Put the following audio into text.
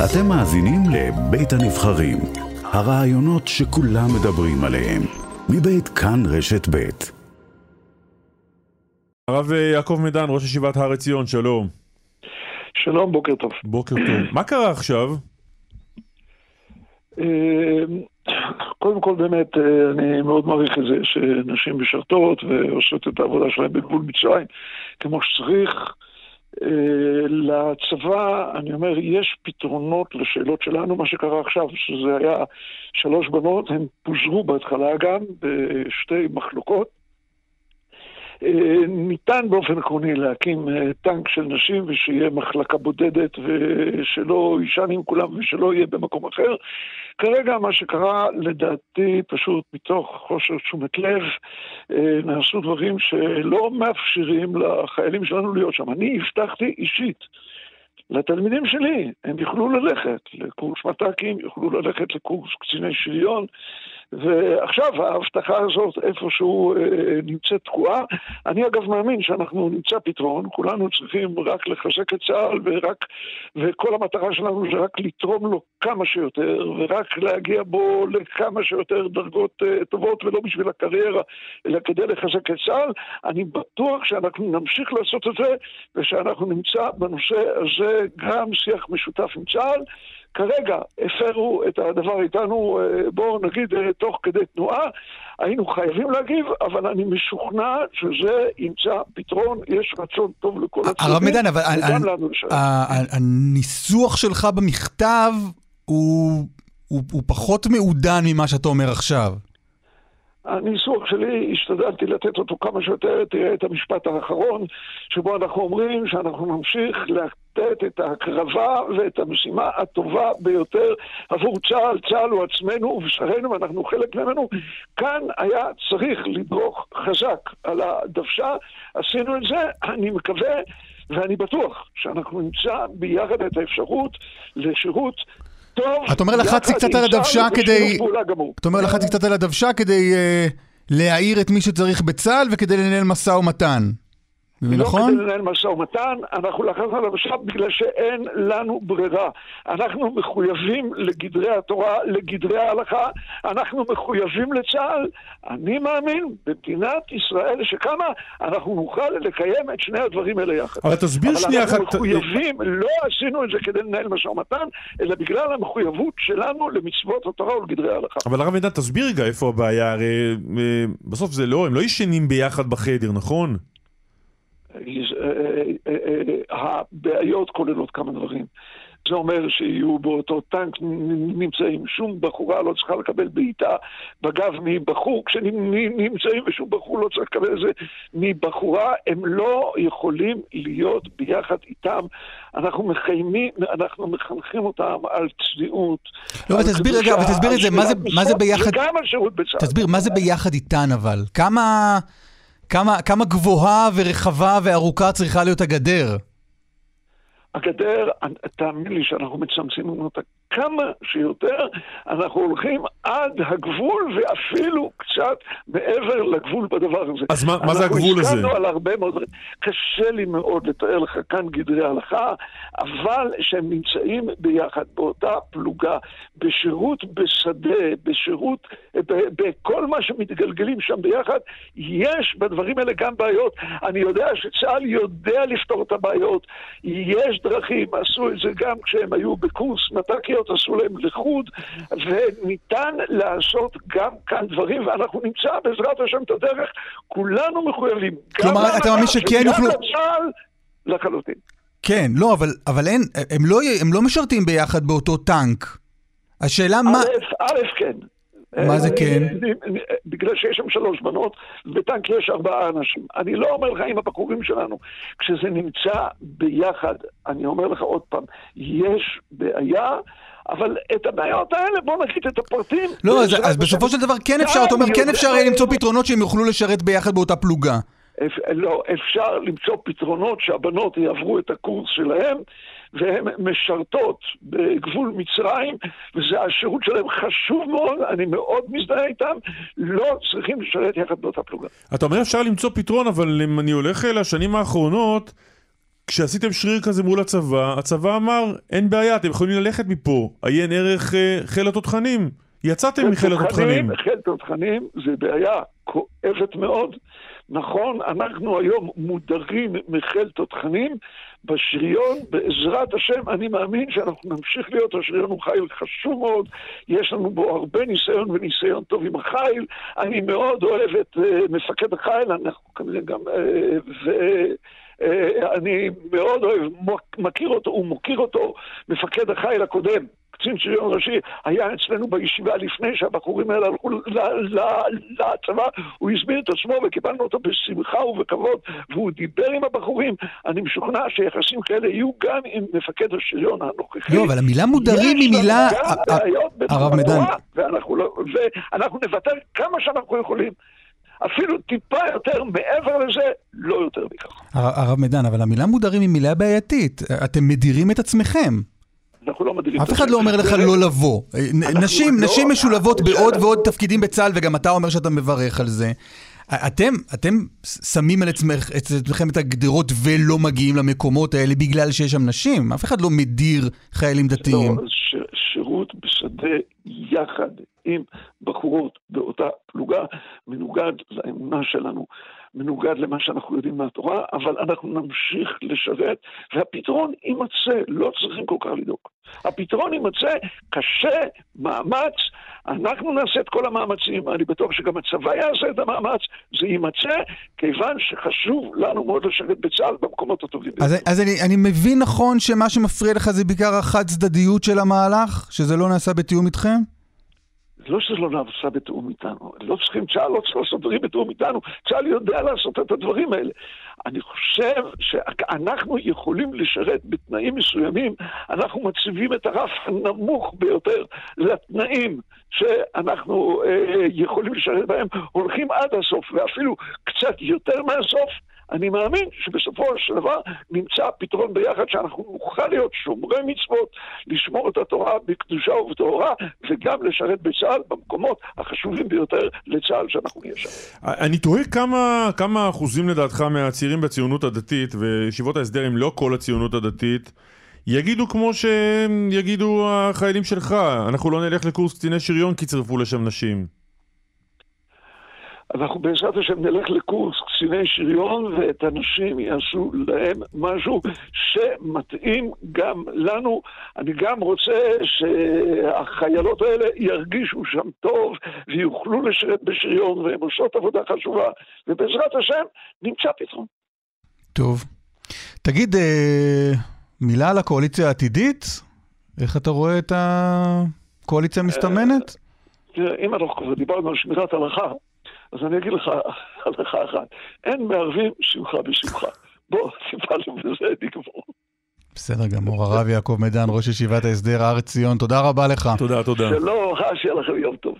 אתם מאזינים לבית הנבחרים, הרעיונות שכולם מדברים עליהם, מבית כאן רשת בית. הרב יעקב מדן, ראש ישיבת הר עציון, שלום. שלום, בוקר טוב. בוקר טוב. מה קרה עכשיו? אה, קודם כל באמת, אה, אני מאוד מעריך את זה שנשים משרתות ועושות את העבודה שלהן בגבול מצרים כמו שצריך. לצבא, אני אומר, יש פתרונות לשאלות שלנו, מה שקרה עכשיו, שזה היה שלוש בנות, הן פוזרו בהתחלה גם בשתי מחלוקות. אה, ניתן באופן עקרוני להקים אה, טנק של נשים ושיהיה מחלקה בודדת ושלא יישן עם כולם ושלא יהיה במקום אחר. כרגע מה שקרה, לדעתי, פשוט מתוך חוסר תשומת לב, אה, נעשו דברים שלא מאפשרים לחיילים שלנו להיות שם. אני הבטחתי אישית. לתלמידים שלי, הם יוכלו ללכת לקורס מת"קים, יוכלו ללכת לקורס קציני שריון, ועכשיו ההבטחה הזאת איפשהו אה, נמצאת תקועה. אני אגב מאמין שאנחנו נמצא פתרון, כולנו צריכים רק לחזק את צה"ל ורק, וכל המטרה שלנו זה רק לתרום לו כמה שיותר, ורק להגיע בו לכמה שיותר דרגות אה, טובות, ולא בשביל הקריירה, אלא כדי לחזק את צה"ל. אני בטוח שאנחנו נמשיך לעשות את זה, ושאנחנו נמצא בנושא הזה גם שיח משותף עם צה"ל. כרגע הפרו את הדבר איתנו, אה, בואו נגיד, אה, תוך כדי תנועה. היינו חייבים להגיב, אבל אני משוכנע שזה ימצא פתרון, יש רצון טוב לכל הצדדים, הרב מדן, אבל. הניסוח שלך במכתב הוא פחות מעודן ממה שאתה אומר עכשיו. הניסוח שלי, השתדלתי לתת אותו כמה שיותר, תראה את המשפט האחרון, שבו אנחנו אומרים שאנחנו נמשיך לתת את ההקרבה ואת המשימה הטובה ביותר עבור צה"ל. צה"ל הוא עצמנו ובשרנו ואנחנו חלק ממנו. כאן היה צריך לדרוך חזק על הדוושה, עשינו את זה, אני מקווה ואני בטוח שאנחנו נמצא ביחד את האפשרות לשירות טוב, אתה אומר לחצתי קצת על הדוושה צה"ל כדי... אתה אומר לחצתי קצת על הדוושה כדי להעיר את מי שצריך בצה"ל וכדי לנהל משא ומתן. לא נכון? כדי לנהל משא ומתן, אנחנו לקחנו על המשאב בגלל שאין לנו ברירה. אנחנו מחויבים לגדרי התורה, לגדרי ההלכה, אנחנו מחויבים לצה"ל. אני מאמין במדינת ישראל שקמה, אנחנו נוכל לקיים את שני הדברים האלה יחד. אבל תסביר שנייה אבל אחת... אנחנו מחויבים, לא עשינו את זה כדי לנהל משא ומתן, אלא בגלל המחויבות שלנו למצוות התורה ולגדרי ההלכה. אבל הרב מדן, תסביר רגע איפה הבעיה, הרי אה, בסוף זה לא, הם לא ישנים ביחד בחדר, נכון? הבעיות כוללות כמה דברים. זה אומר שיהיו באותו טנק נמצאים, שום בחורה לא צריכה לקבל בעיטה בגב מבחור כשנמצאים ושום בחור לא צריך לקבל את זה מבחורה, הם לא יכולים להיות ביחד איתם. אנחנו מחיימים, אנחנו מחנכים אותם על צניעות. לא, אבל תסביר רגע, אבל תסביר את זה, מה זה- ביחד- וגם על שירות בצה"ל. תסביר, מה זה ביחד איתן אבל? כמה, כמה, כמה גבוהה ורחבה וארוכה צריכה להיות הגדר? הגדר, תאמין לי שאנחנו מצמצמים אותה כמה שיותר, אנחנו הולכים עד הגבול ואפילו קצת מעבר לגבול בדבר הזה. אז מה- מה זה הגבול הזה? אנחנו הסכמנו על הרבה מאוד דברים. קשה לי מאוד לתאר לך כאן גדרי הלכה, אבל שהם נמצאים ביחד באותה פלוגה, בשירות בשדה, בשירות, בכל מה שמתגלגלים שם ביחד, יש בדברים האלה גם בעיות. אני יודע שצה"ל יודע לפתור את הבעיות, יש דרכים, עשו את זה גם כשהם היו בקורס מת"קיות, עשו להם לחוד, וניתן לעשות גם כאן דברים, ואנחנו נמצא בעזרת השם את הדרך, כולנו מחויבים. גם כלומר, אתה מאמין שכן יוכלו- לצה"ל, לחלוטין. כן, לא, אבל, אבל אין, הם לא, הם לא משרתים ביחד באותו טנק. השאלה מה... א', א', כן. מה זה כן? אה, בגלל שיש שם שלוש בנות, בטנק יש ארבעה אנשים. אני לא אומר לך עם הבחורים שלנו, כשזה נמצא ביחד, אני אומר לך עוד פעם, יש בעיה, אבל את הבעיות האלה, בוא נגיד את הפרטים. לא, אז, בסופו. של דבר כן אפשר, אתה אומר, כן אפשר יהיה למצוא פתרונות שהם יוכלו לשרת ביחד באותה פלוגה. אפ- לא, אפשר למצוא פתרונות שהבנות יעברו את הקורס שלהם, והן משרתות בגבול מצרים, וזה השירות שלהם חשוב מאוד, אני מאוד מזדהה איתם, לא צריכים לשרת יחד באותה פלוגה. אתה אומר אפשר למצוא פתרון, אבל אם אני הולך לשנים האחרונות, כשעשיתם שריר כזה מול הצבא, הצבא אמר, אין בעיה, אתם יכולים ללכת מפה, עיין ערך אה, חיל התותחנים. יצאתם מחיל התותחנים. חיל התותחנים זה בעיה כואבת מאוד. נכון, אנחנו היום מודרים מחיל תותחנים, בשריון, בעזרת השם, אני מאמין שאנחנו נמשיך להיות, השריון הוא חיל חשוב מאוד, יש לנו בו הרבה ניסיון וניסיון טוב עם החיל, אני מאוד אוהב את uh, מפקד החיל, אנחנו כנראה גם... Uh, ואני uh, מאוד אוהב, מכיר אותו, הוא מוקיר אותו, מפקד החיל הקודם, קצין שריון ראשי, היה אצלנו בישיבה לפני שהבחורים האלה הלכו לצבא, הוא הסביר את עצמו וקיבלנו אותו בשמחה ובכבוד, והוא דיבר עם הבחורים. אני משוכנע שיחסים כאלה יהיו גם עם מפקד השריון הנוכחי. לא, אבל המילה מודרים היא מילה... הרב מדן. לא- ואנחנו נוותר כמה שאנחנו יכולים. אפילו טיפה יותר מעבר לזה, לא יותר מכך. הרב מדן, אבל המילה מודרים היא מילה בעייתית. אתם מדירים את עצמכם. אנחנו לא מדירים... אף אחד לא אומר לך לא לבוא. נשים, לא- נשים משולבות בעוד ועוד תפקידים בצה"ל, וגם אתה אומר שאתה מברך על זה. אתם, אתם שמים על עצמך, עצמכם את הגדרות ולא מגיעים למקומות האלה בגלל שיש שם נשים? אף אחד לא מדיר חיילים דתיים. לא, ש, שירות בשדה יחד עם בחורות באותה פלוגה מנוגד לאמונה שלנו. מנוגד למה שאנחנו יודעים מהתורה, אבל אנחנו נמשיך לשרת, והפתרון יימצא, לא צריכים כל כך לדאוג. הפתרון יימצא, קשה, מאמץ, אנחנו נעשה את כל המאמצים, אני בטוח שגם הצבא יעשה את המאמץ, זה יימצא, כיוון שחשוב לנו מאוד לשרת בצה"ל במקומות הטובים. אז, אז אני, אני מבין נכון שמה שמפריע לך זה בעיקר החד צדדיות של המהלך? שזה לא נעשה בתיאום איתכם? לא שזה לא נעשה בתיאום איתנו, לא צריכים, צה"ל לא צריך לעשות דברים בתיאום איתנו, צה"ל יודע לעשות את הדברים האלה. אני חושב שאנחנו יכולים לשרת בתנאים מסוימים, אנחנו מציבים את הרף הנמוך ביותר לתנאים שאנחנו אה, יכולים לשרת בהם, הולכים עד הסוף, ואפילו קצת יותר מהסוף. אני מאמין שבסופו של דבר נמצא פתרון ביחד שאנחנו נוכל להיות שומרי מצוות, לשמור את התורה בקדושה ובטהורה, וגם לשרת בצה"ל במקומות החשובים ביותר לצה"ל שאנחנו נהיה שם. אני תוהה כמה, כמה אחוזים לדעתך מהצעירים בציונות הדתית, וישיבות ההסדר הם לא כל הציונות הדתית, יגידו כמו שיגידו החיילים שלך, אנחנו לא נלך לקורס קציני שריון כי צירפו לשם נשים. אנחנו בעזרת השם נלך לקורס קציני שריון ואת הנשים יעשו להם משהו שמתאים גם לנו. אני גם רוצה שהחיילות האלה ירגישו שם טוב ויוכלו לשרת בשריון והן עושות עבודה חשובה ובעזרת השם נמצא פתרון. טוב. תגיד, אה, מילה על הקואליציה העתידית? איך אתה רואה את הקואליציה המסתמנת? תראה, אם אנחנו כבר דיברנו על שמירת הלכה, אז אני אגיד לך הלכה אחת, אין מערבים שמחה בשמחה. בוא, טיפלנו בזה, נגמור. בסדר גמור, הרב יעקב מדן, ראש ישיבת ההסדר הר ציון, תודה רבה לך. תודה, תודה. שלום, שיהיה לכם יום טוב.